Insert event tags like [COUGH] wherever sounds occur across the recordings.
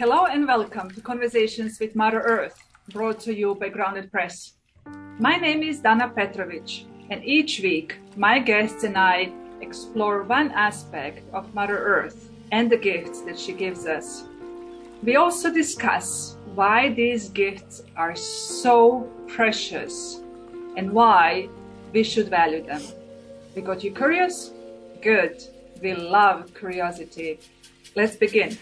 Hello and welcome to Conversations with Mother Earth, brought to you by Grounded Press. My name is Dana Petrovic, and each week my guests and I explore one aspect of Mother Earth and the gifts that she gives us. We also discuss why these gifts are so precious and why we should value them. We got you curious? Good. We love curiosity. Let's begin.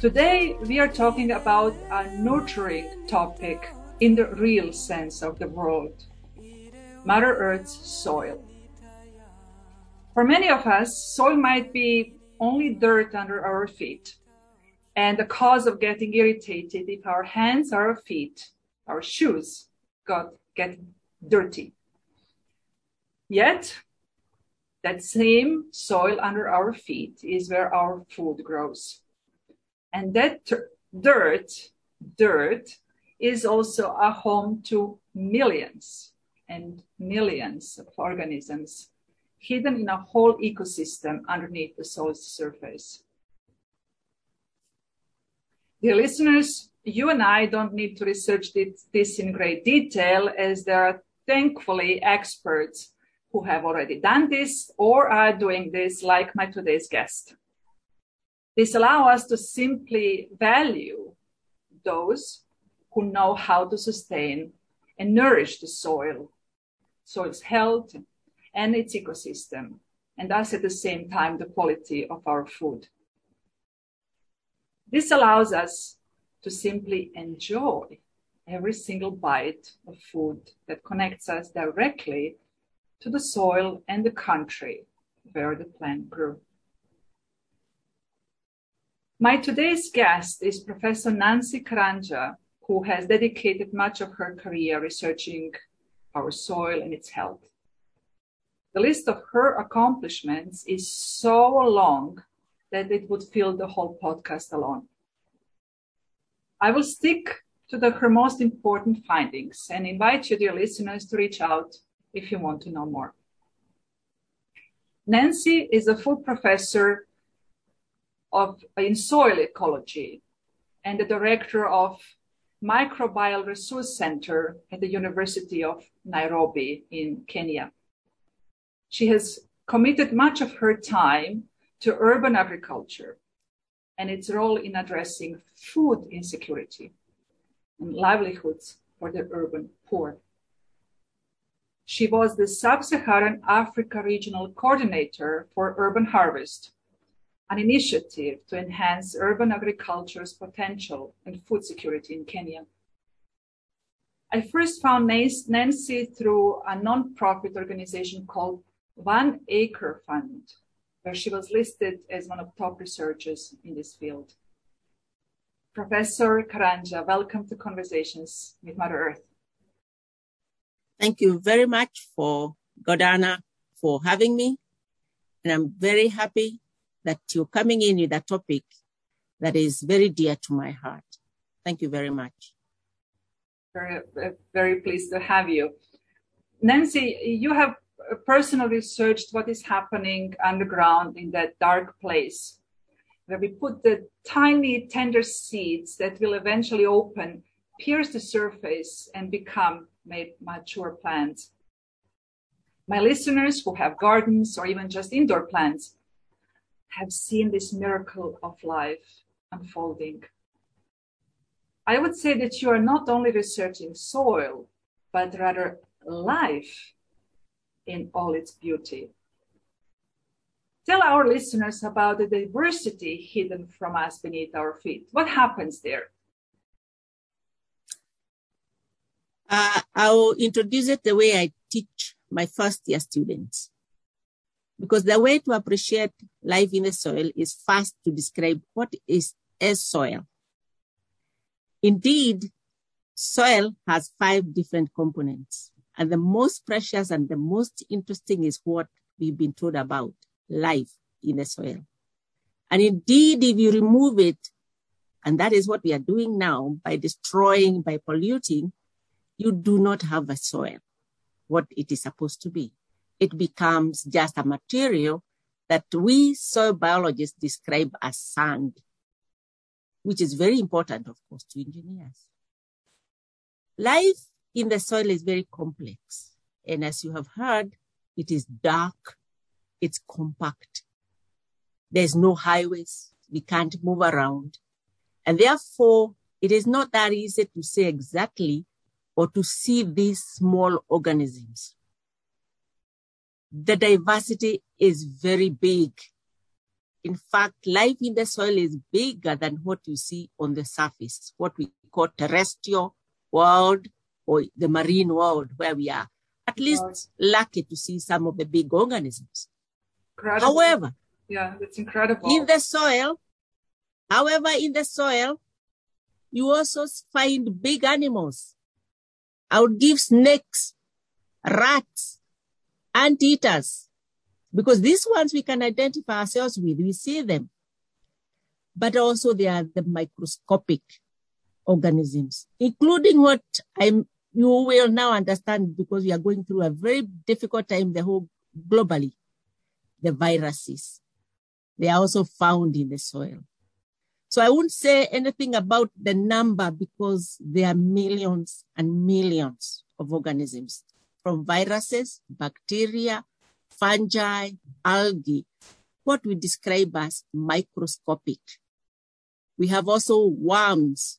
Today, we are talking about a nurturing topic in the real sense of the word Mother Earth's soil. For many of us, soil might be only dirt under our feet and the cause of getting irritated if our hands or our feet, our shoes, got get dirty. Yet, that same soil under our feet is where our food grows. And that dirt, dirt is also a home to millions and millions of organisms hidden in a whole ecosystem underneath the soil's surface. Dear listeners, you and I don't need to research this in great detail as there are thankfully experts who have already done this or are doing this like my today's guest. This allows us to simply value those who know how to sustain and nourish the soil, soil's health and its ecosystem, and thus at the same time the quality of our food. This allows us to simply enjoy every single bite of food that connects us directly to the soil and the country where the plant grew. My today's guest is Professor Nancy Karanja, who has dedicated much of her career researching our soil and its health. The list of her accomplishments is so long that it would fill the whole podcast alone. I will stick to the, her most important findings and invite you, dear listeners, to reach out if you want to know more. Nancy is a full professor of in soil ecology and the director of Microbial Resource Center at the University of Nairobi in Kenya. She has committed much of her time to urban agriculture and its role in addressing food insecurity and livelihoods for the urban poor. She was the Sub-Saharan Africa Regional Coordinator for Urban Harvest, an initiative to enhance urban agriculture's potential and food security in Kenya. I first found Nancy through a non-profit organization called One Acre Fund, where she was listed as one of top researchers in this field. Professor Karanja, welcome to Conversations with Mother Earth. Thank you very much for Godana for having me. And I'm very happy that you're coming in with a topic that is very dear to my heart. Thank you very much. Very, very pleased to have you. Nancy, you have personally researched what is happening underground in that dark place where we put the tiny tender seeds that will eventually open, pierce the surface and become mature plants. My listeners who have gardens or even just indoor plants have seen this miracle of life unfolding. I would say that you are not only researching soil, but rather life in all its beauty. Tell our listeners about the diversity hidden from us beneath our feet. What happens there? Uh, I'll introduce it the way I teach my first year students. Because the way to appreciate life in the soil is first to describe what is a soil. Indeed, soil has five different components. And the most precious and the most interesting is what we've been told about life in the soil. And indeed, if you remove it, and that is what we are doing now by destroying, by polluting, you do not have a soil. what it is supposed to be. It becomes just a material that we soil biologists describe as sand, which is very important, of course, to engineers. Life in the soil is very complex. And as you have heard, it is dark, it's compact. There's no highways, we can't move around. And therefore, it is not that easy to say exactly or to see these small organisms. The diversity is very big. In fact, life in the soil is bigger than what you see on the surface, what we call terrestrial world or the marine world where we are. At least lucky to see some of the big organisms. Incredible. However, yeah, that's incredible. In the soil, however, in the soil, you also find big animals. I would give snakes, rats, anteaters, because these ones we can identify ourselves with. We see them. But also they are the microscopic organisms, including what I'm, you will now understand because we are going through a very difficult time, the whole globally, the viruses. They are also found in the soil. So I won't say anything about the number because there are millions and millions of organisms from viruses, bacteria, fungi, algae, what we describe as microscopic. We have also worms.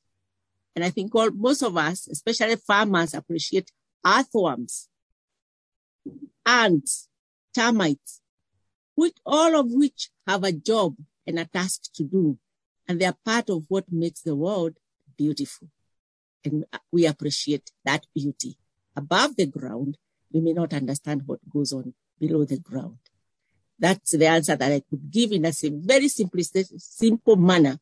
And I think all, most of us, especially farmers, appreciate earthworms, ants, termites, which all of which have a job and a task to do. And they are part of what makes the world beautiful. And we appreciate that beauty. Above the ground, we may not understand what goes on below the ground. That's the answer that I could give in a very simplistic, simple manner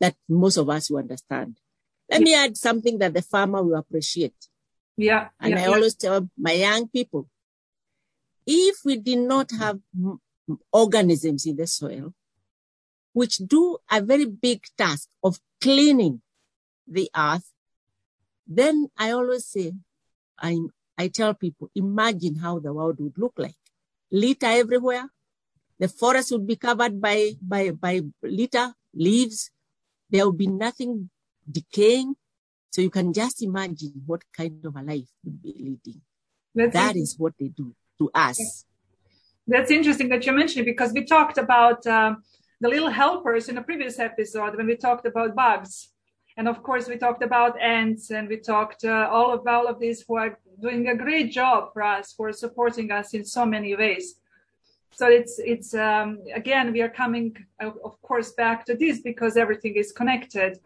that most of us will understand. Let me add something that the farmer will appreciate. Yeah. And yeah, I always tell my young people, if we did not have organisms in the soil, which do a very big task of cleaning the earth, then I always say, I, I tell people, imagine how the world would look like. Litter everywhere. The forest would be covered by, by, by litter, leaves. There would be nothing decaying. So you can just imagine what kind of a life would be leading. That's that is what they do to us that's interesting that you mentioned it because we talked about um, the little helpers in a previous episode when we talked about bugs. And of course, we talked about ants and we talked uh, all of all of these who are doing a great job for us, for supporting us in so many ways. So it's, it's, um, again, we are coming, of course, back to this because everything is connected.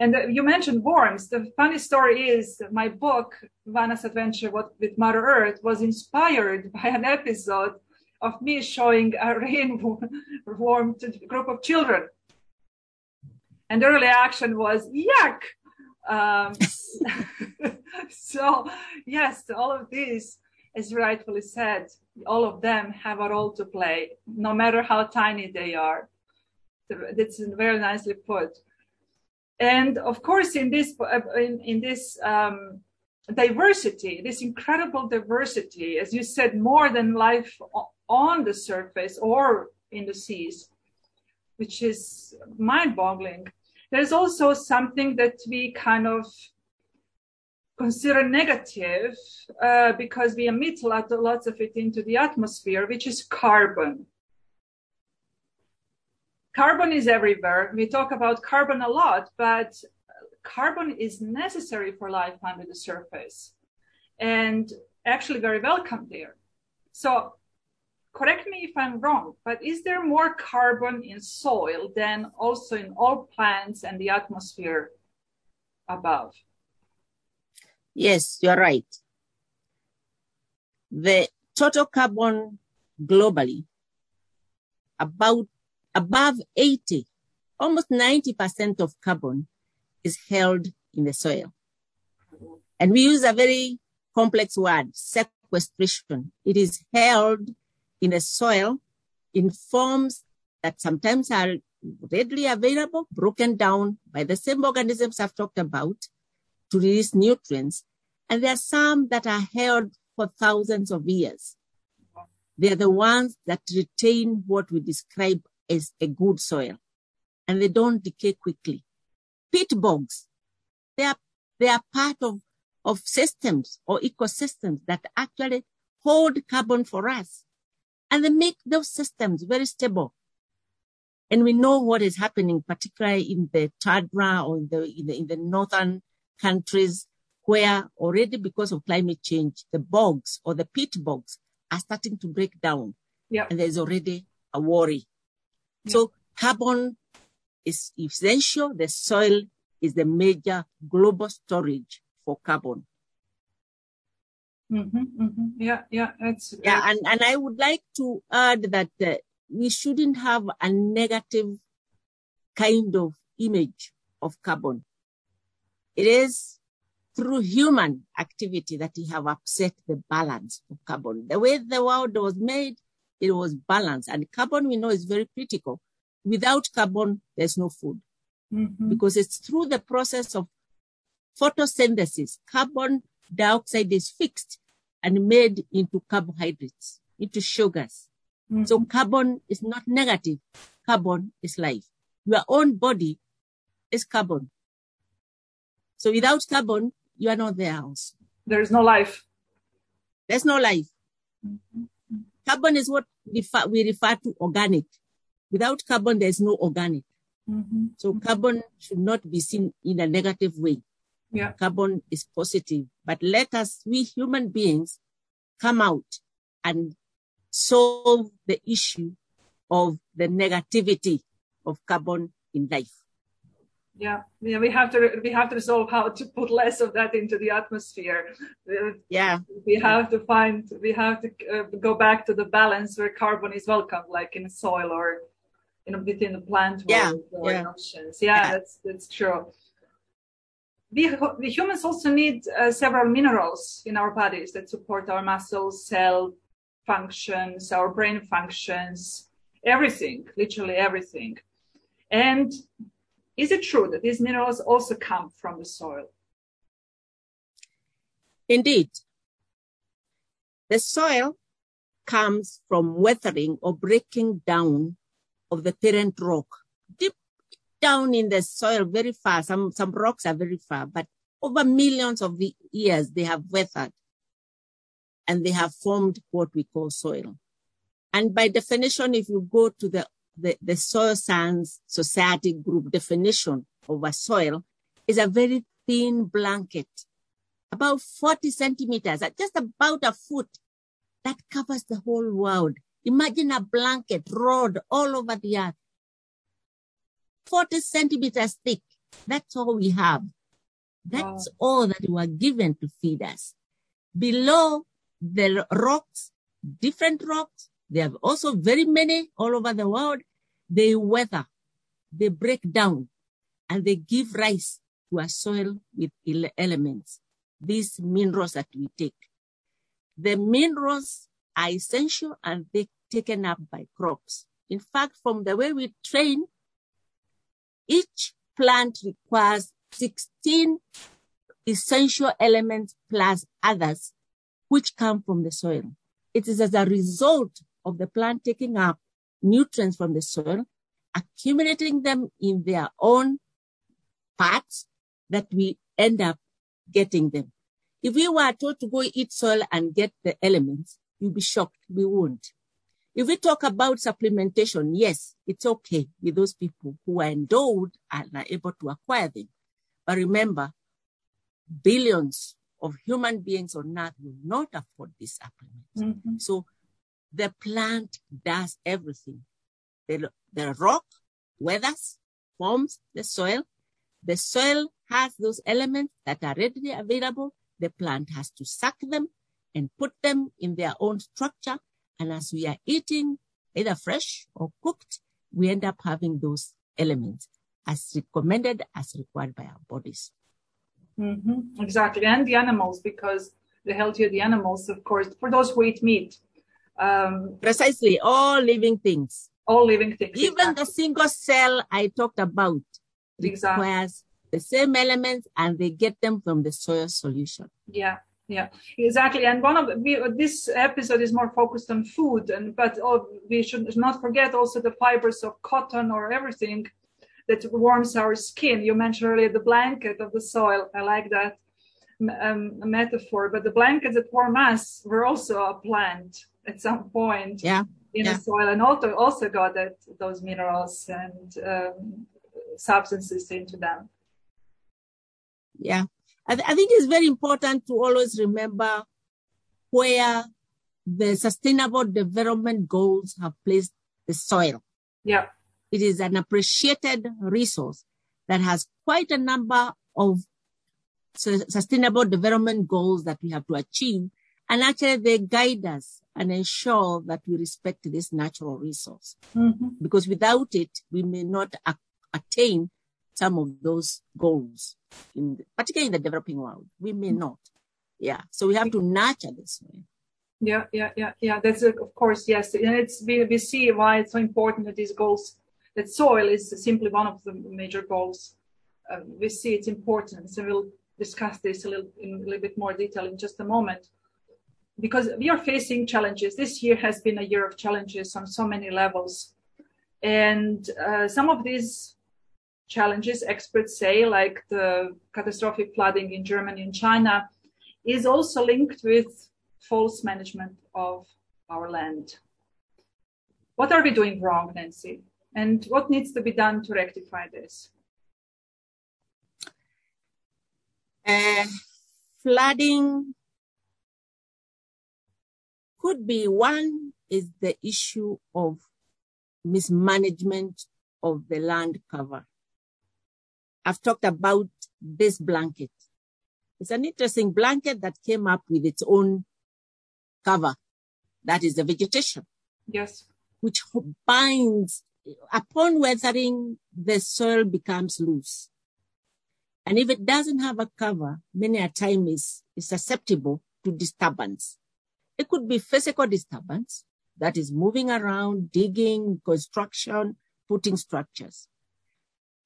And uh, you mentioned worms. The funny story is my book, Vanna's Adventure with Mother Earth, was inspired [LAUGHS] by an episode of me showing a [LAUGHS] rainworm to a group of children. And their reaction was, yuck! Um, [LAUGHS] so, yes, all of this, as rightfully said, all of them have a role to play, no matter how tiny they are. That's very nicely put. And of course, in this, in, in this um, diversity, this incredible diversity, as you said, more than life on the surface or in the seas, which is mind boggling. There's also something that we kind of consider negative uh, because we emit lot, lots of it into the atmosphere, which is carbon. Carbon is everywhere. We talk about carbon a lot, but carbon is necessary for life under the surface and actually very welcome there. So correct me if I'm wrong, but is there more carbon in soil than also in all plants and the atmosphere above? Yes, you're right. The total carbon globally, about above 80, almost 90% of carbon is held in the soil. And we use a very complex word, sequestration. It is held in the soil in forms that sometimes are readily available, broken down by the same organisms I've talked about to release nutrients. And there are some that are held for thousands of years. They're the ones that retain what we describe as a good soil and they don't decay quickly. Peat bogs, they are, they are part of, of systems or ecosystems that actually hold carbon for us and they make those systems very stable. And we know what is happening, particularly in the Tundra or in the, in the, in the northern countries where already because of climate change, the bogs or the peat bogs are starting to break down. Yeah. And there's already a worry. Yeah. So carbon is essential. The soil is the major global storage for carbon. Mm-hmm, mm-hmm. Yeah, yeah, it's Yeah, and, and I would like to add that uh, we shouldn't have a negative kind of image of carbon. It is through human activity that we have upset the balance of carbon. The way the world was made, it was balanced. And carbon, we know, is very critical. Without carbon, there's no food Mhm. because it's through the process of photosynthesis. Carbon dioxide is fixed and made into carbohydrates, into sugars. Mhm. So carbon is not negative. Carbon is life. Your own body is carbon. So without carbon, you are not there also. there is no life. There's no life. Mhm. Carbon is what we refer to organic. Without carbon, there's no organic. Mhm. So carbon should not be seen in a negative way. Yeah. Carbon is positive. But let us, we human beings, come out and solve the issue of the negativity of carbon in life. Yeah, yeah, we have to we have to resolve how to put less of that into the atmosphere. Uh, Yeah. We have to find we have to uh, go back to the balance where carbon is welcome, like in soil or you know within the plant Yeah, world or yeah. oceans. Yeah, Yeah. that's that's true. We, we humans also need uh, several minerals in our bodies that support our muscles, cell functions, our brain functions, everything, literally everything. And is it true that these minerals also come from the soil? Indeed, the soil comes from weathering or breaking down of the parent rock. Deep down in the soil, very far, some, some rocks are very far, but over millions of years, they have weathered and they have formed what we call soil. And by definition, if you go to the, the, the Soil Science Society group definition of a soil, is a very thin blanket about 40 centimeters, just about a foot, that covers the whole world. Imagine a blanket rolled all over the earth. 40 centimeters thick. That's all we have. That's all that we were given to feed us. Below the rocks, different rocks, they have also very many all over the world. They weather, they break down, and they give rise to a soil with elements these minerals that we take. The minerals are essential and they're taken up by crops. In fact, from the way we train, each plant requires 16 essential elements plus others which come from the soil. It is as a result of the plant taking up nutrients from the soil, accumulating them in their own parts that we end up getting them. If we were told to go eat soil and get the elements, you'd be shocked. We won't. If we talk about supplementation, yes, it's okay with those people who are endowed and are able to acquire them. But remember, billions of human beings on earth will not afford these supplements. Mhm. So the plant does everything. The, the rock weathers, forms the soil. The soil has those elements that are readily available. The plant has to suck them and put them in their own structure. And as we are eating, either fresh or cooked, we end up having those elements as recommended, as required by our bodies. Mhm. Exactly. And the animals, because the healthier the animals, of course, for those who eat meat, um, Precisely, all living things. all living things. Even the single cell I talked about Exactly. requires the same elements and they get them from the soil solution. Yeah, yeah exactly and one of the, we, this episode is more focused on food and but oh, we should not forget also the fibers of cotton or everything that warms our skin you mentioned earlier the blanket of the soil i like that um, metaphor but the blankets that warm us were also a plant at some point yeah in yeah. the soil and also also got that those minerals and um, substances into them yeah I, th- I think it's very important to always remember where the sustainable development goals have placed the soil. Yeah. It is an appreciated resource that has quite a number of su- sustainable development goals that we have to achieve. And actually they guide us and ensure that we respect this natural resource. Mm-hmm. Because without it, we may not a- attain some of those goals, in the, particularly in the developing world. We may not. Yeah. So we have to nurture this way. Yeah, yeah, yeah, yeah. That's a, of course yes, and it's we, we see why it's so important that these goals, that soil is simply one of the major goals. Uh, we see its importance, and we'll discuss this a little in a little bit more detail in just a moment. Because we are facing challenges. This year has been a year of challenges on so many levels, and uh, some of these challenges, experts say, like the catastrophic flooding in Germany and China, is also linked with false management of our land. What are we doing wrong, Nancy? And what needs to be done to rectify this? Uh, flooding could be one is the issue of mismanagement of the land cover. I've talked about this blanket. It's an interesting blanket that came up with its own cover. That is the vegetation. Yes. Which binds, upon weathering, the soil becomes loose. And if it doesn't have a cover, many a time is, is susceptible to disturbance. It could be physical disturbance, that is moving around, digging, construction, putting structures.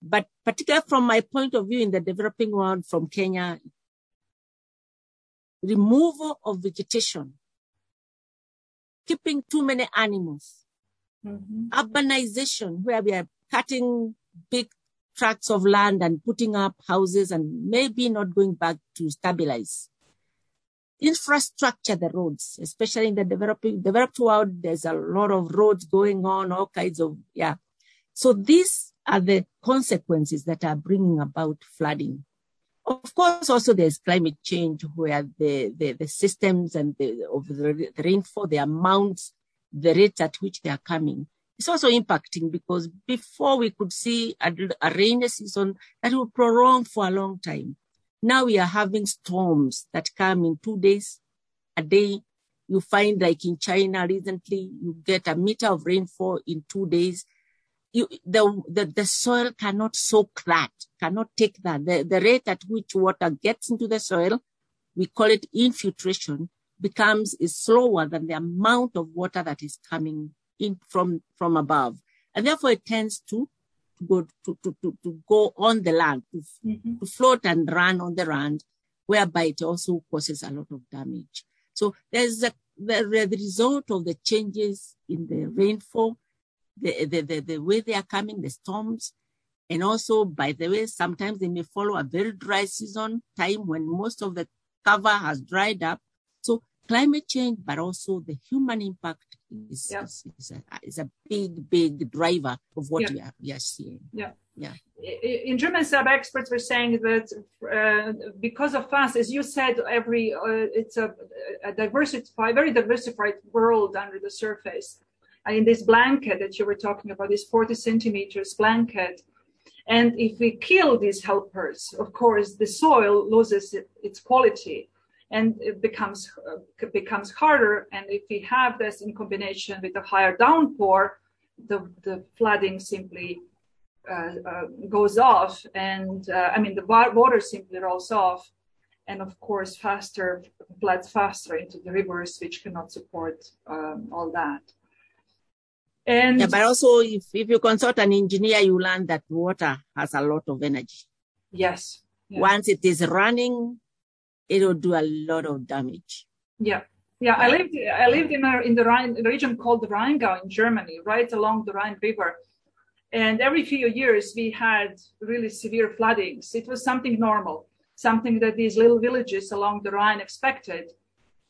But particularly from my point of view in the developing world from Kenya, removal of vegetation, keeping too many animals, mm-hmm. urbanization, where we are cutting big tracts of land and putting up houses and maybe not going back to stabilize. Infrastructure, the roads, especially in the developing, developed world, there's a lot of roads going on, all kinds of, yeah. So these are the consequences that are bringing about flooding. Of course, also there's climate change where the, the, the systems and the, of the, rainfall, the amounts, the rates at which they are coming. It's also impacting because before we could see a, a rainy season that will prolong for a long time. Now we are having storms that come in two days a day. You find like in China recently, you get a meter of rainfall in two days you, the, the, the soil cannot soak that, cannot take that. The, the rate at which water gets into the soil, we call it infiltration, becomes is slower than the amount of water that is coming in from, from above. And therefore it tends to, to go, to, to, to, to go on the land, to, mm-hmm. to float and run on the land, whereby it also causes a lot of damage. So there's a, the, the result of the changes in the rainfall the, the, the, the way they are coming, the storms. And also, by the way, sometimes they may follow a very dry season time when most of the cover has dried up. Climate change, but also the human impact is, yeah. is, is, a, is, a, big, big driver of what yeah. we, are, we are seeing. Yeah. Yeah. In German, sub experts were saying that uh, because of us, as you said, every uh, it's a, a diversified, very diversified world under the surface And in this blanket that you were talking about, this 40 centimeters blanket. And if we kill these helpers, of course, the soil loses its quality and it becomes uh, becomes harder. And if we have this in combination with a higher downpour, the, the flooding simply uh, uh, goes off. And uh, I mean, the water simply rolls off. And of course, faster floods faster into the rivers, which cannot support um, all that. And yeah, but also if, if you consult an engineer, you learn that water has a lot of energy. Yes. yes. Once it is running, it will do a lot of damage. Yeah. Yeah, I lived I lived in a, in the Rhine region called the Rheingau in Germany, right along the Rhine River. And every few years we had really severe floodings. It was something normal, something that these little villages along the Rhine expected.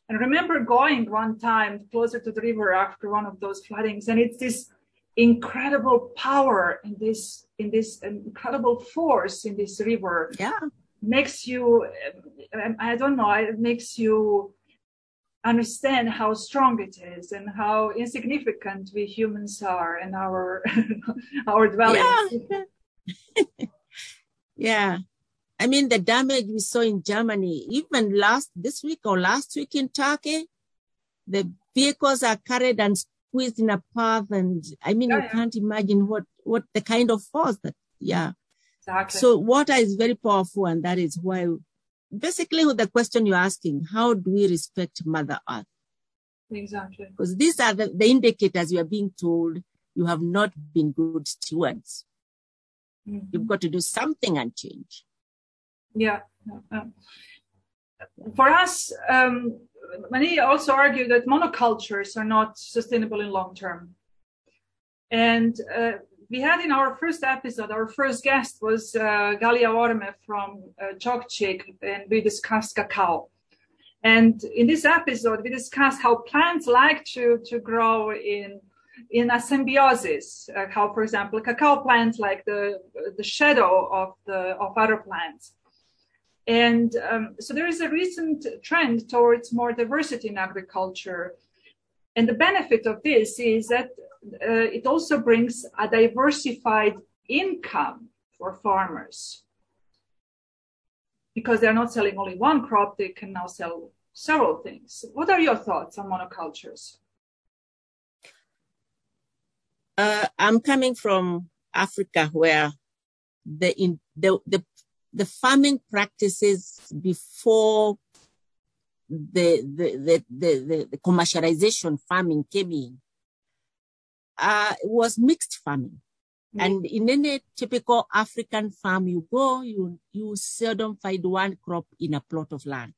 And I remember going one time closer to the river after one of those floodings, and it's this incredible power in this in this incredible force in this river. Yeah, makes you um, I don't know, it makes you understand how strong it is and how insignificant we humans are and our [LAUGHS] our dwellings. Yeah. [LAUGHS] yeah. I mean the damage we saw in Germany, even last this week or last week in Turkey, the vehicles are carried and squeezed in a path and I mean yeah, you yeah. can't imagine what what the kind of force that yeah. Exactly. So water is very powerful and that is why basically the question you're asking, how do we respect Mother Earth? Exactly. Because these are the, the indicators you are being told you have not been good stewards. Mm-hmm. You've got to do something and change. Yeah. for us, um, many also argue that monocultures are not sustainable in long term. And uh, we had in our first episode, our first guest was uh, Galia Orme from uh, Chokchik, and we discussed cacao. And in this episode, we discussed how plants like to, to grow in in a symbiosis. Uh, how, for example, cacao plants like the the shadow of the of other plants. And um, so there is a recent trend towards more diversity in agriculture. And the benefit of this is that it also brings a diversified income for farmers because they're not selling only one crop, they can now sell several things. What are your thoughts on monocultures? Uh, I'm coming from Africa where the, in, the, the, the farming practices before the, the, the, the, the commercialization farming came in uh, was mixed farming. Mm-hmm. And in any typical African farm you go, you, you seldom find one crop in a plot of land.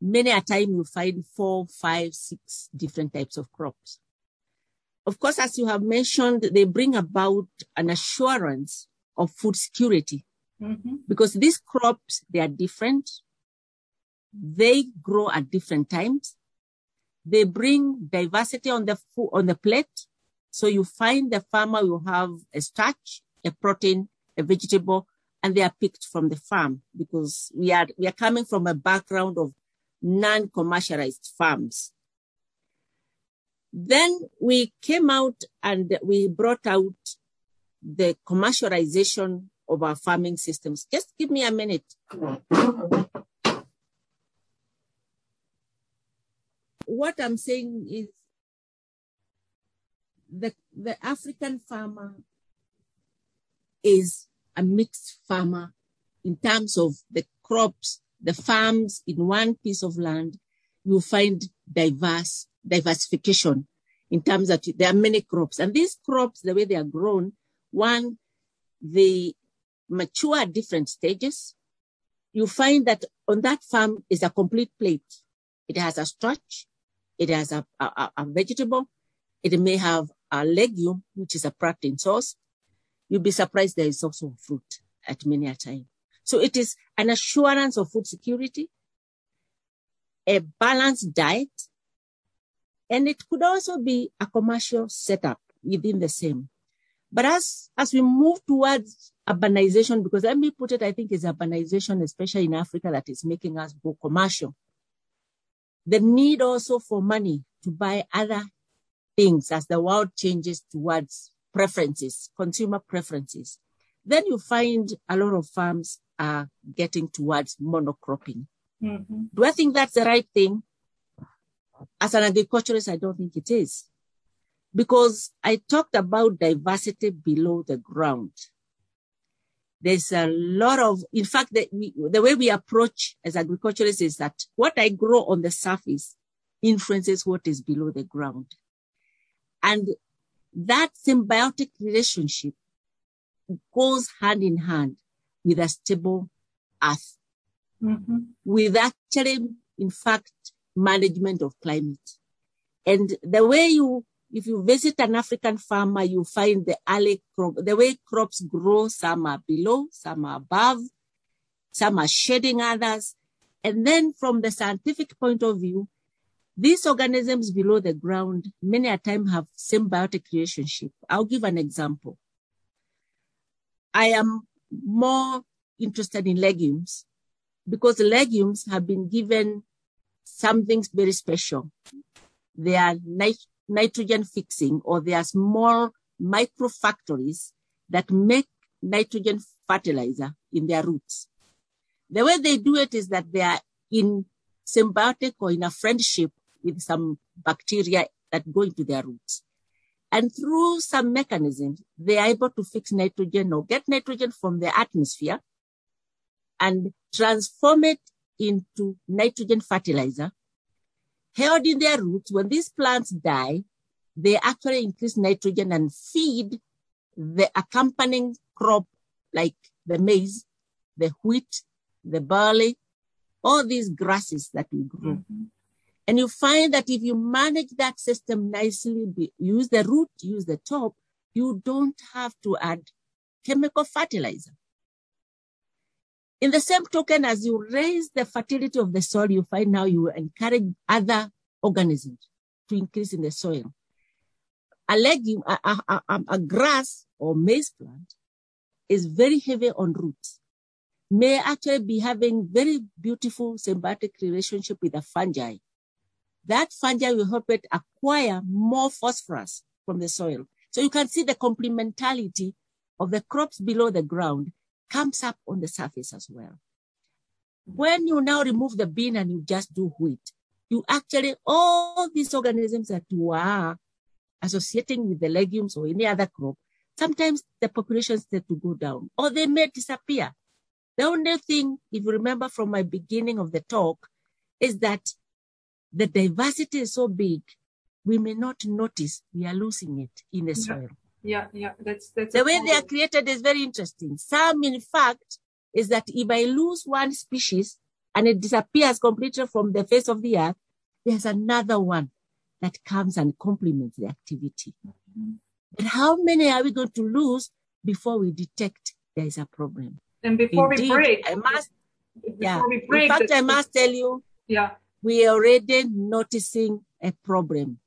Many a time you find four, five, six different types of crops. Of course, as you have mentioned, they bring about an assurance of food security mm-hmm. because these crops, they are different. They grow at different times. They bring diversity on the food, on the plate. So you find the farmer will have a starch, a protein, a vegetable, and they are picked from the farm because we are, we are coming from a background of non-commercialized farms. Then we came out and we brought out the commercialization of our farming systems. Just give me a minute. What I'm saying is the, the African farmer is a mixed farmer in terms of the crops, the farms in one piece of land. You find diverse diversification in terms that there are many crops. And these crops, the way they are grown, one, they mature at different stages. You find that on that farm is a complete plate. It has a starch, it has a, a, a vegetable. It may have a legume, which is a protein source. You'll be surprised there is also fruit at many a time. So it is an assurance of food security, a balanced diet, and it could also be a commercial setup within the same. But as, as we move towards urbanization, because let me put it, I think it's urbanization, especially in Africa, that is making us go commercial the need also for money to buy other things as the world changes towards preferences, consumer preferences. Then you find a lot of farms are getting towards monocropping. Mm-hmm. Do I think that's the right thing? As an agriculturist, I don't think it is. Because I talked about diversity below the ground there's a lot of, in fact, the, we, the way we approach as agriculturists is that what I grow on the surface influences what is below the ground. And that symbiotic relationship goes hand in hand with a stable earth. mm-hmm. with actually, in fact, management of climate. And the way you, if you visit an African farmer, you find the early crop, the way crops grow, some are below, some are above, some are shedding others. And then from the scientific point of view, these organisms below the ground many a time have symbiotic relationship. I'll give an example. I am more interested in legumes because legumes have been given something very special. They are nitrogen fixing or they are small micro factories that make nitrogen fertilizer in their roots. The way they do it is that they are in symbiotic or in a friendship with some bacteria that go into their roots. And through some mechanisms, they are able to fix nitrogen or get nitrogen from the atmosphere and transform it into nitrogen fertilizer. Held in their roots, when these plants die, they actually increase nitrogen and feed the accompanying crop like the maize, the wheat, the barley, all these grasses that we grow. Mm-hmm. And you find that if you manage that system nicely, be, use the root, use the top, you don't have to add chemical fertilizer. In the same token, as you raise the fertility of the soil, you find now you encourage other organisms to increase in the soil. A legume, a, a, a, a grass or maize plant is very heavy on roots, may actually be having very beautiful symbiotic relationship with the fungi that fungi will help it acquire more phosphorus from the soil. So you can see the complementarity of the crops below the ground comes up on the surface as well. When you now remove the bean and you just do wheat, you actually, all these organisms that you are associating with the legumes or any other crop, sometimes the populations tend to go down or they may disappear. The only thing, if you remember from my beginning of the talk, is that the diversity is so big, we may not notice we are losing it in the soil. Yeah, yeah, that's that's the way they are created is very interesting. Some, in fact, is that if I lose one species and it disappears completely from the face of the earth, there's another one that comes and complements the activity. Mm-hmm. But how many are we going to lose before we detect there is a problem? And before Indeed, we break, I must, yeah. Break, in fact, I must tell you, yeah, we are already noticing a problem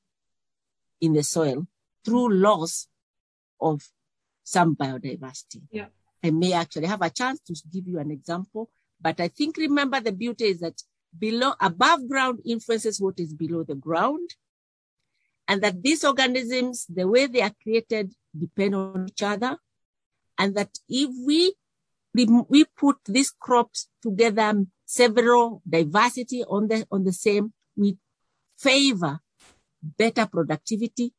in the soil through loss of some biodiversity. Yeah. I may actually have a chance to give you an example, but I think remember the beauty is that below, above ground influences what is below the ground. And that these organisms, the way they are created, depend on each other. And that if we, we put these crops together several diversity on the on the same we favor better productivity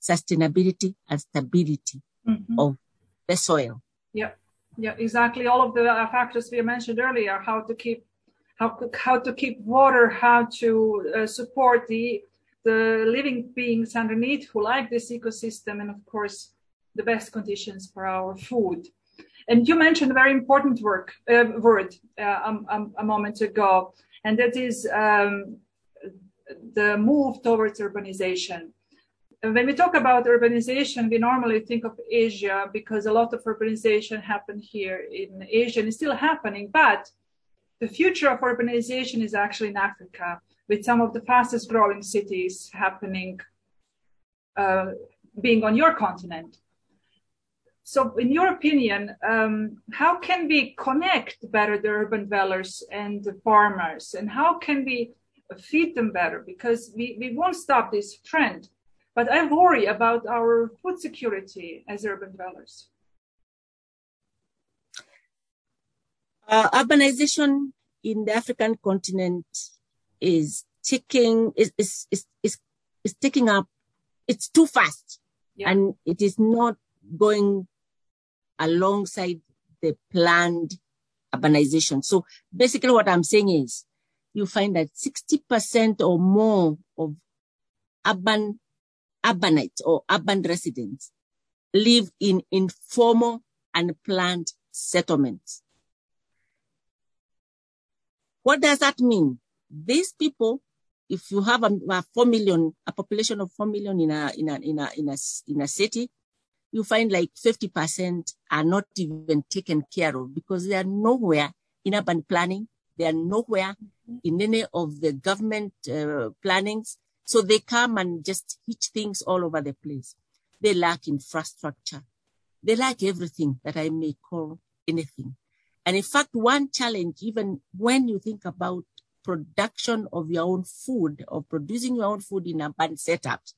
sustainability and stability mm-hmm. of the soil yeah yeah exactly all of the uh, factors we mentioned earlier how to keep how, how to keep water how to uh, support the the living beings underneath who like this ecosystem and of course the best conditions for our food and you mentioned a very important work, uh, word uh, um, um, a moment ago, and that is um, the move towards urbanization. When we talk about urbanization, we normally think of Asia because a lot of urbanization happened here in Asia and is still happening. But the future of urbanization is actually in Africa, with some of the fastest growing cities happening, uh, being on your continent. So, in your opinion, um, how can we connect better the urban dwellers and the farmers, and how can we feed them better? Because we, we won't stop this trend. But I worry about our food security as urban dwellers. Uh, urbanization in the African continent is taking is is is is, is taking up. It's too fast, yeah. and it is not going alongside the planned urbanization. So basically what I'm saying is you find that 60% or more of urban, urbanites or urban residents live in informal and planned settlements. What does that mean? These people, if you have a, a four million, a population of four million in a in a in a in a in a city, you find like 50% are not even taken care of because they are nowhere in urban planning. They are nowhere in any of the government uh, plannings. So they come and just hit things all over the place. They lack infrastructure. They lack everything that I may call anything. And in fact, one challenge, even when you think about production of your own food or producing your own food in urban setups,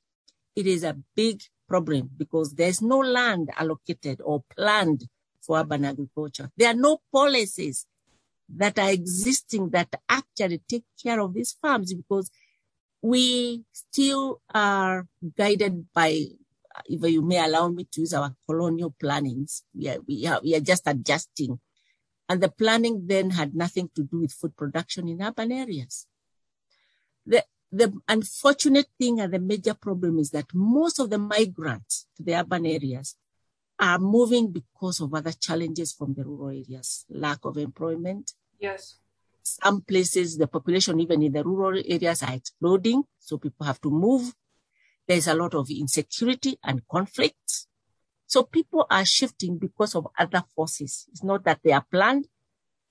it is a big problem because there's no land allocated or planned for urban agriculture. There are no policies that are existing that actually take care of these farms because we still are guided by, uh, if you may allow me to use our colonial plannings, we are, we are, we are just adjusting. And the planning then had nothing to do with food production in urban areas. The, the unfortunate thing and the major problem is that most of the migrants to the urban areas are moving because of other challenges from the rural areas, lack of employment. Yes. Some places, the population, even in the rural areas, are exploding, so people have to move. There's a lot of insecurity and conflict. So people are shifting because of other forces. It's not that they are planned.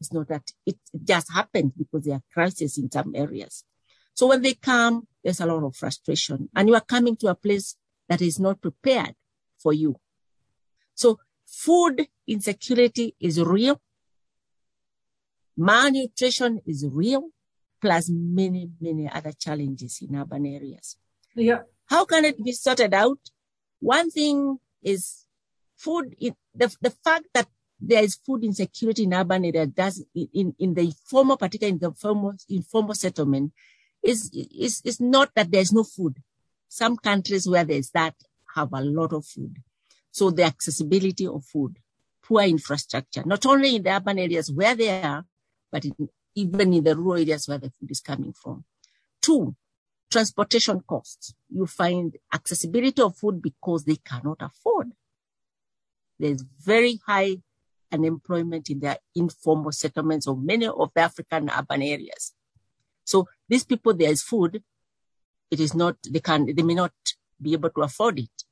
It's not that it just happened because there are crises in some areas. So when they come, there's a lot of frustration and you are coming to a place that is not prepared for you. So food insecurity is real. Malnutrition is real, plus many, many other challenges in urban areas. Yeah. How can it be sorted out? One thing is food, the, the fact that there is food insecurity in urban areas does in, in the informal, particularly in the informal, informal settlement, is, is, is not that there's no food. Some countries where there's that have a lot of food. So the accessibility of food, poor infrastructure, not only in the urban areas where they are, but in, even in the rural areas where the food is coming from. Two, transportation costs. You find accessibility of food because they cannot afford. There's very high unemployment in their informal settlements of many of the African urban areas. So these people, there is food. It is not, they can, they may not be able to afford it.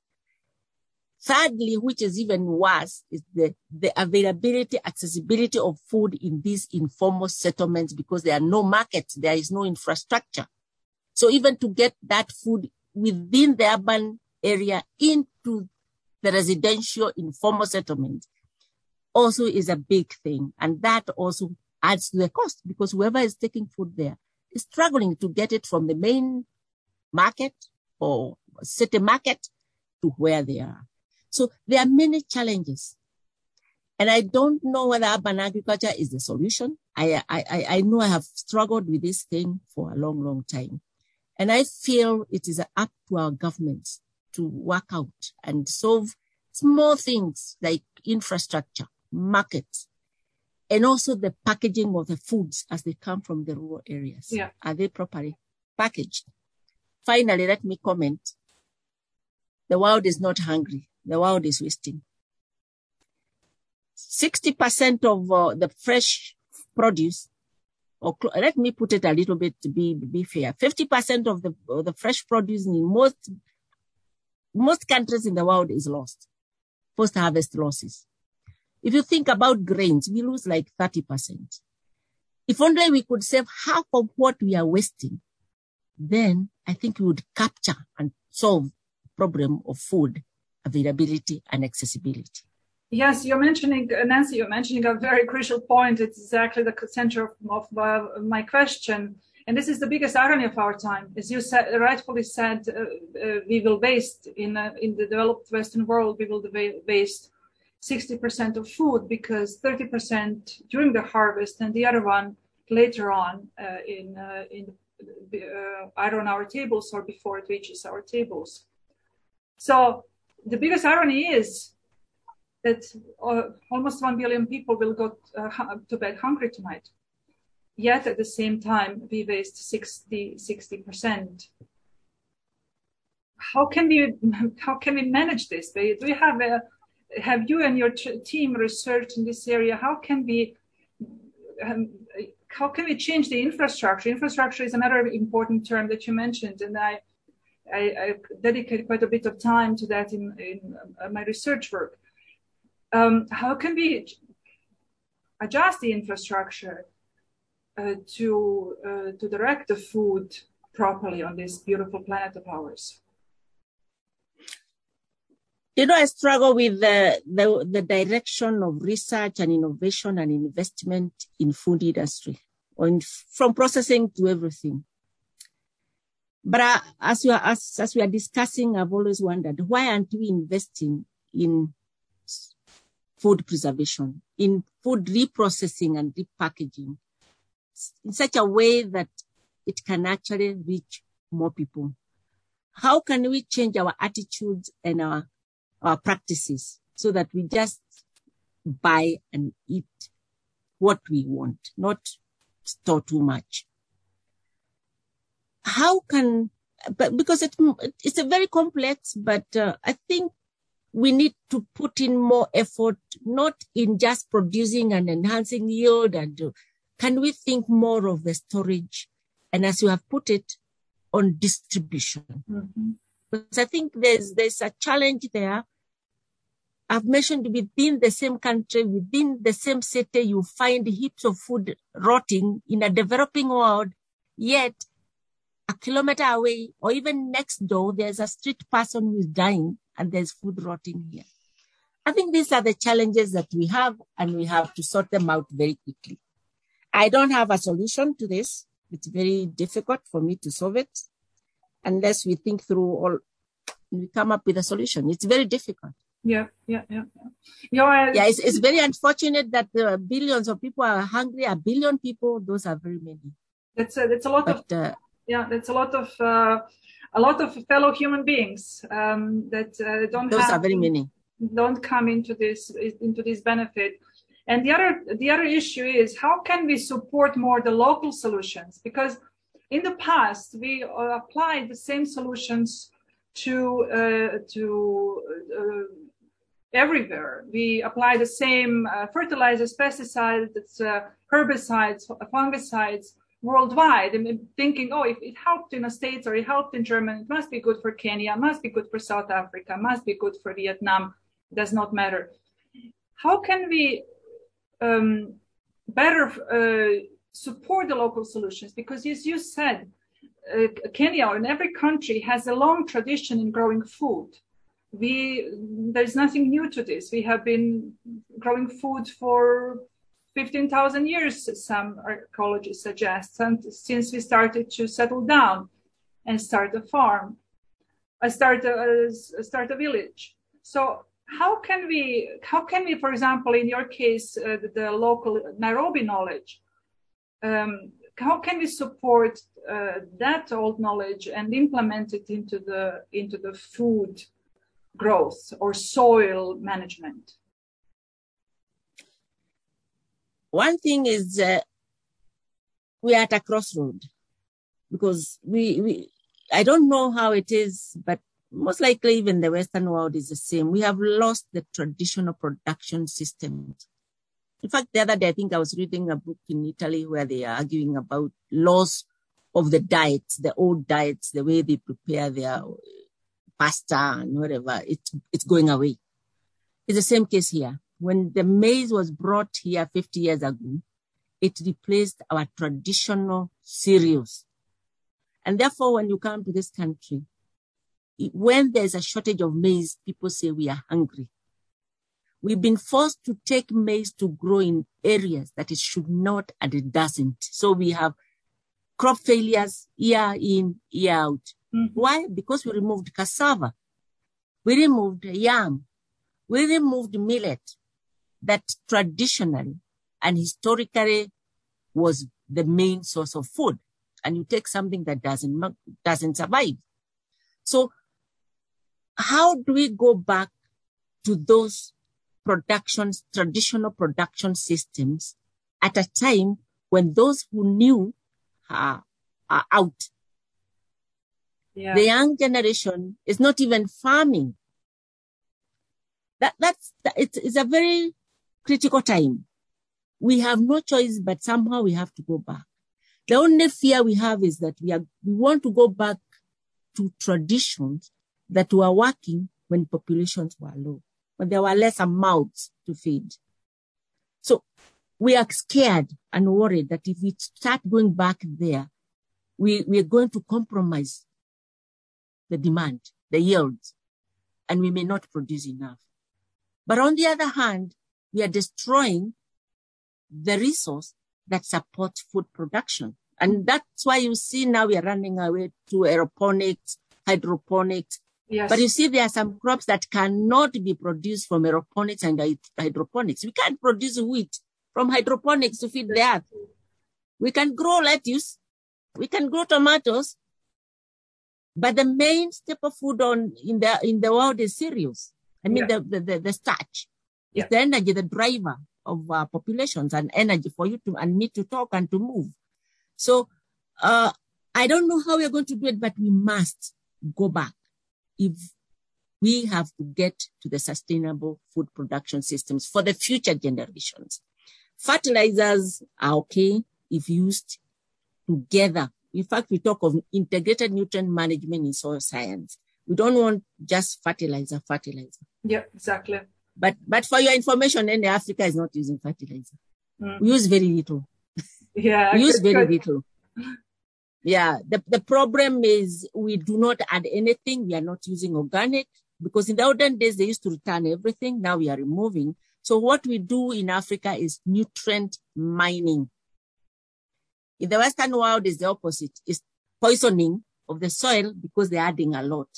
Thirdly, which is even worse, is the, the availability, accessibility of food in these informal settlements because there are no markets, there is no infrastructure. So even to get that food within the urban area into the residential informal settlement also is a big thing. And that also adds to the cost because whoever is taking food there is struggling to get it from the main market or city market to where they are. So there are many challenges. And I don't know whether urban agriculture is the solution. I, I, I know I have struggled with this thing for a long, long time. And I feel it is up to our governments to work out and solve small things like infrastructure, markets, and also the packaging of the foods as they come from the rural areas. Yeah. Are they properly packaged? Finally, let me comment. The world is not hungry. The world is wasting. 60% of uh, the fresh produce, or cl- let me put it a little bit to be, be fair. 50% of the, of the fresh produce in most, most countries in the world is lost. Post harvest losses. If you think about grains, we lose like 30%. If only we could save half of what we are wasting, then I think we would capture and solve the problem of food availability and accessibility. Yes, you're mentioning, Nancy, you're mentioning a very crucial point. It's exactly the center of, of my question. And this is the biggest irony of our time. As you said, rightfully said, uh, uh, we will waste in, uh, in the developed Western world, we will waste 60% of food because 30% during the harvest and the other one later on uh, in, uh, in uh, either on our tables or before it reaches our tables. So the biggest irony is that uh, almost 1 billion people will go uh, to bed hungry tonight. Yet at the same time, we waste 60, 60%. How can we, [LAUGHS] how can we manage this? Do you have a, have you and your team researched in this area? How can we um, how can we change the infrastructure? Infrastructure is another important term that you mentioned, and I, I, I dedicate quite a bit of time to that in, in uh, my research work. Um, how can we adjust the infrastructure uh, to uh, to direct the food properly on this beautiful planet of ours? You know, I struggle with the, the, the direction of research and innovation and investment in food industry, in, from processing to everything. But uh, as we are as, as we are discussing, I've always wondered why aren't we investing in food preservation, in food reprocessing and repackaging, in such a way that it can actually reach more people. How can we change our attitudes and our our practices so that we just buy and eat what we want, not store too much. How can, but because it, it's a very complex, but uh, I think we need to put in more effort, not in just producing and enhancing yield and uh, can we think more of the storage and as you have put it on distribution? Mm-hmm. Because I think there's, there's a challenge there. I've mentioned within the same country, within the same city, you find heaps of food rotting in a developing world. Yet a kilometer away or even next door, there's a street person who is dying and there's food rotting here. I think these are the challenges that we have and we have to sort them out very quickly. I don't have a solution to this. It's very difficult for me to solve it unless we think through all, we come up with a solution. It's very difficult. Yeah, yeah, yeah. Yeah, yeah it's, it's very unfortunate that there are billions of people are hungry. A billion people, those are very many. That's a, that's a lot but, of, uh, yeah, that's a lot of, uh, a lot of fellow human beings um, that uh, don't those have, are very many. Don't come into this, into this benefit. And the other, the other issue is how can we support more the local solutions? Because in the past, we uh, applied the same solutions to, uh, to, uh, everywhere. We apply the same uh, fertilizers, pesticides, uh, herbicides, fungicides worldwide. And thinking, oh, if it helped in the States or it helped in Germany, it must be good for Kenya, must be good for South Africa, must be good for Vietnam. Does not matter. How can we um, better uh, support the local solutions? Because as you said, uh, Kenya or in every country has a long tradition in growing food. We there's nothing new to this. We have been growing food for 15,000 years, some archaeologists suggest, and since we started to settle down and start a farm, I start a, start a village. So how can we, how can we, for example, in your case, uh, the, the, local Nairobi knowledge, um, how can we support uh, that old knowledge and implement it into the into the food growth or soil management? One thing is uh, we are at a crossroad because we, we I don't know how it is, but most likely even the Western world is the same. We have lost the traditional production systems. In fact, the other day, I think I was reading a book in Italy where they are arguing about loss of the diets, the old diets, the way they prepare their pasta and whatever. It's, it's going away. It's the same case here. When the maize was brought here 50 years ago, it replaced our traditional cereals. And therefore, when you come to this country, when there's a shortage of maize, people say we are hungry. We've been forced to take maize to grow in areas that it should not and it doesn't. So we have crop failures year in, year out. Mm-hmm. Why? Because we removed cassava. We removed yam. We removed millet that traditionally and historically was the main source of food. And you take something that doesn't, doesn't survive. So how do we go back to those productions, traditional production systems at a time when those who knew are, are out? Yeah. The young generation is not even farming. That, that's, that, it's, it's a very critical time. we have no choice, but somehow we have to go back. The only fear we have is that we are, we want to go back to traditions that were working when populations were low, when there were less mouths to feed. So we are scared and worried that if we start going back there, we, we are going to compromise the demand, the yields, and we may not produce enough. But on the other hand, we are destroying the resource that supports food production. And that's why you see now we are running away to aeroponics, hydroponics. Yes. But you see, there are some crops that cannot be produced from aeroponics and hydroponics. We can't produce wheat from hydroponics to feed the earth. We can grow lettuce. We can grow tomatoes. But the main staple food on in the in the world is cereals. I mean Yeah. the, the, the the starch. Yeah. It's the energy, the driver of uh, populations and energy for you to and me to talk and to move. So uh, I don't know how we're going to do it, but we must go back if we have to get to the sustainable food production systems for the future generations. Fertilizers are okay if used together. In fact, we talk of integrated nutrient management in soil science. We don't want just fertilizer, fertilizer. Yeah, exactly. But but for your information, then Africa is not using fertilizer. Mm. We use very little. Yeah. We use very little. Yeah. The, the problem is we do not add anything. We are not using organic because in the olden days they used to return everything. Now we are removing. So what we do in Africa is nutrient mining. In the Western world is the opposite. It's poisoning of the soil because they're adding a lot.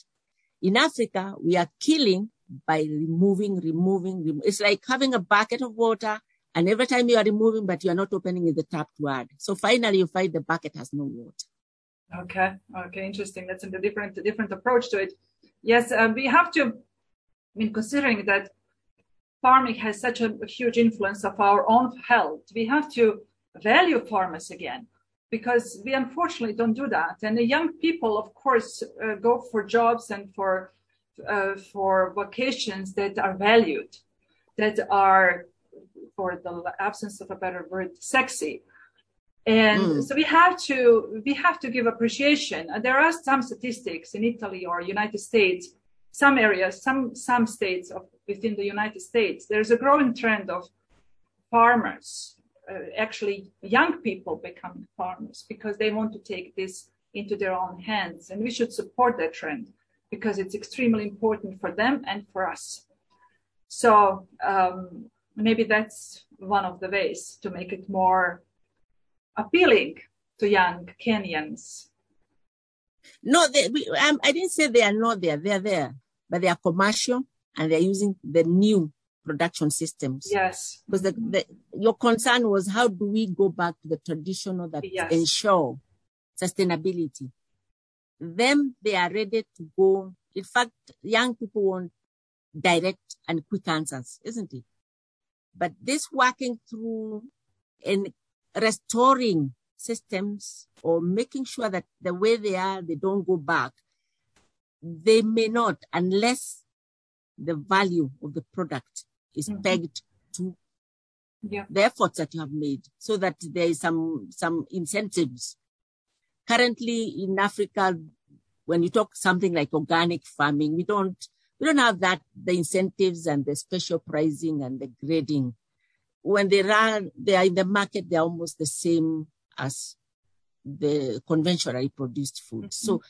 In Africa, we are killing by removing, removing, remo- It's like having a bucket of water and every time you are removing, but you are not opening the tap to add. So finally you find the bucket has no water. Okay. Okay. Interesting. That's a different, different approach to it. Yes. Uh, we have to, I mean, considering that farming has such a, a huge influence of our own health, we have to value farmers again because we unfortunately don't do that. And the young people, of course, uh, go for jobs and for, uh, for vocations that are valued, that are, for the absence of a better word, sexy. And Mm. so we have to we have to give appreciation. Uh, there are some statistics in italy or united states some areas some some states of within the united states there's a growing trend of farmers uh, actually young people becoming farmers because they want to take this into their own hands. And we should support that trend because it's extremely important for them and for us so um, maybe that's one of the ways to make it more appealing to young Kenyans. No, they, we, um, I didn't say they are not there. They're there, but they are commercial and they're using the new production systems. Yes. Because the, the, your concern was how do we go back to the traditional that Yes. ensure sustainability? Them, they are ready to go. In fact, young people want direct and quick answers, isn't it? But this working through and restoring systems or making sure that the way they are, they don't go back, they may not unless the value of the product is Mhm. pegged to Yeah. the efforts that you have made so that there is some some incentives currently in africa when you talk something like organic farming we don't we don't have that the incentives and the special pricing and the grading. When they run they are in the market they're almost the same as the conventionally produced food. So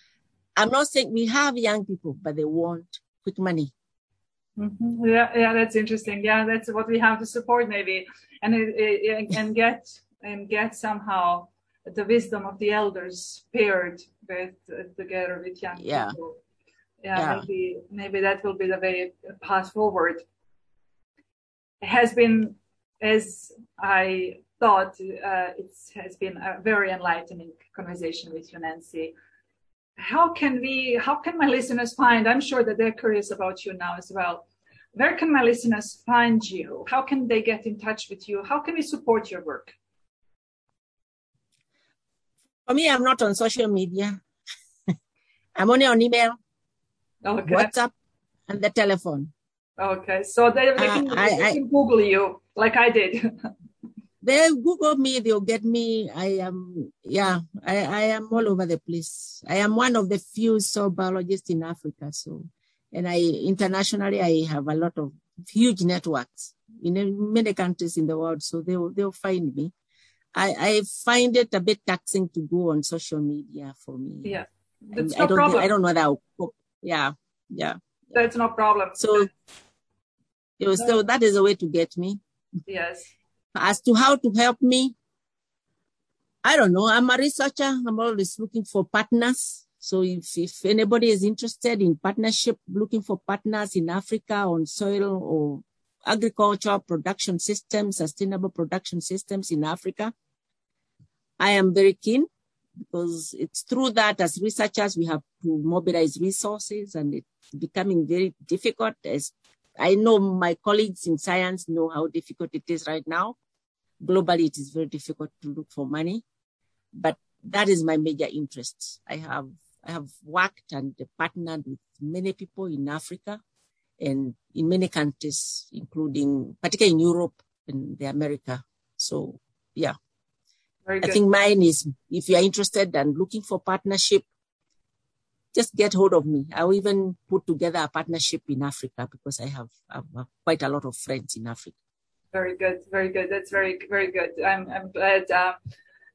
i'm not saying we have young people but they want quick money. Mhm. Yeah, yeah, that's interesting. Yeah, that's what we have to support maybe, and it, it, and get and get somehow the wisdom of the elders paired with uh, together with young Yeah. people. Yeah, Yeah. maybe maybe that will be the way path forward. It has been, as I thought, uh, it has been a very enlightening conversation with you, Nancy how can we how can my listeners find i'm sure that they're curious about you now as well where can my listeners find you how can they get in touch with you how can we support your work for me i'm not on social media [LAUGHS] i'm only on email okay whatsapp and the telephone okay so they, they, Uh, can, I- they I- can google you like i did [LAUGHS] they Google me, they'll get me. I am, yeah, I, I am all over the place. I am one of the few soil biologists in Africa. So, and I internationally, I have a lot of huge networks in many countries in the world. So they'll, they'll find me. I, I find it a bit taxing to go on social media for me. Yeah. That's I, no I don't, problem. I don't know that. Yeah. Yeah. That's no problem. So, you know, so that is a way to get me. Yes. As to how to help me, I don't know. I'm a researcher. I'm always looking for partners. So if, if anybody is interested in partnership, looking for partners in Africa on soil or agriculture production systems, sustainable production systems in Africa, I am very keen because it's through that as researchers we have to mobilize resources and it's becoming very difficult as I know my colleagues in science know how difficult it is right now. Globally, it is very difficult to look for money, but that is my major interest. I have I have worked and partnered with many people in Africa and in many countries, including particularly in Europe and the America. So yeah. I think mine is if you're interested and looking for partnership, just get hold of me. I'll even put together a partnership in Africa because I have, I have quite a lot of friends in Africa. Very good. Very good. That's very, very good. I'm, I'm glad. Uh,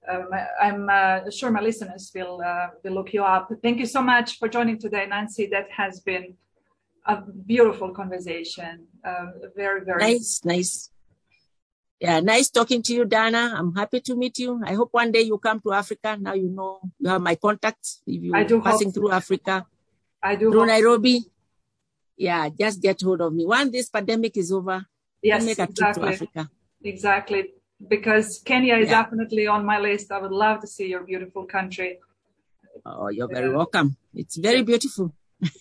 um, I'm uh, sure my listeners will uh, will look you up. Thank you so much for joining today, Nancy. That has been a beautiful conversation. Uh, very, very Nice, nice. Yeah, nice talking to you, Dana. I'm happy to meet you. I hope one day you come to Africa. Now you know you have my contacts. If you're I do hope passing so. through Africa, I do. through Nairobi, yeah, just get hold of me. Once this pandemic is over, yes, make a trip to exactly. Africa. Exactly. Because Kenya is Yeah. definitely on my list. I would love to see your beautiful country. Oh, you're very welcome. It's very beautiful.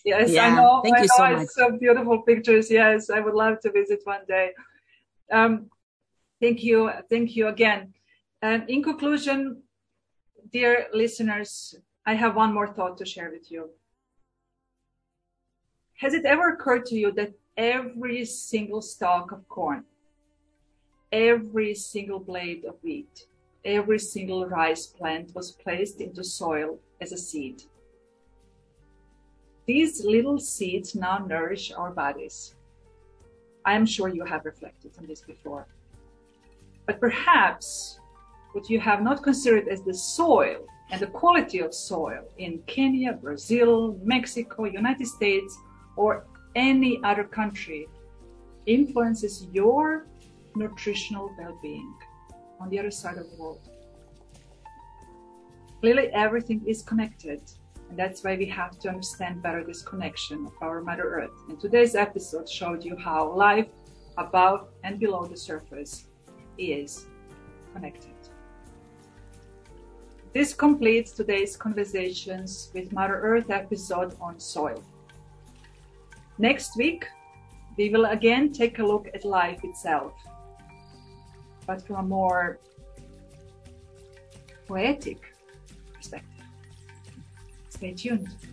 Yes, I know. thank I you know. so much. saw beautiful pictures. Yes, I would love to visit one day. Um, thank you. Thank you again. And in conclusion, dear listeners, I have one more thought to share with you. Has it ever occurred to you that every single stalk of corn, every single blade of wheat, every single rice plant was placed into soil as a seed? These little seeds now nourish our bodies. I am sure you have reflected on this before. But perhaps what you have not considered as the soil and the quality of soil in Kenya, Brazil, Mexico, United States, or any other country influences your nutritional well being on the other side of the world. Clearly, everything is connected. And that's why we have to understand better this connection of our Mother Earth. And today's episode showed you how life above and below the surface is connected. This completes today's conversations with Mother Earth episode on soil. Next week, we will again take a look at life itself, but from a more poetic reflexiones.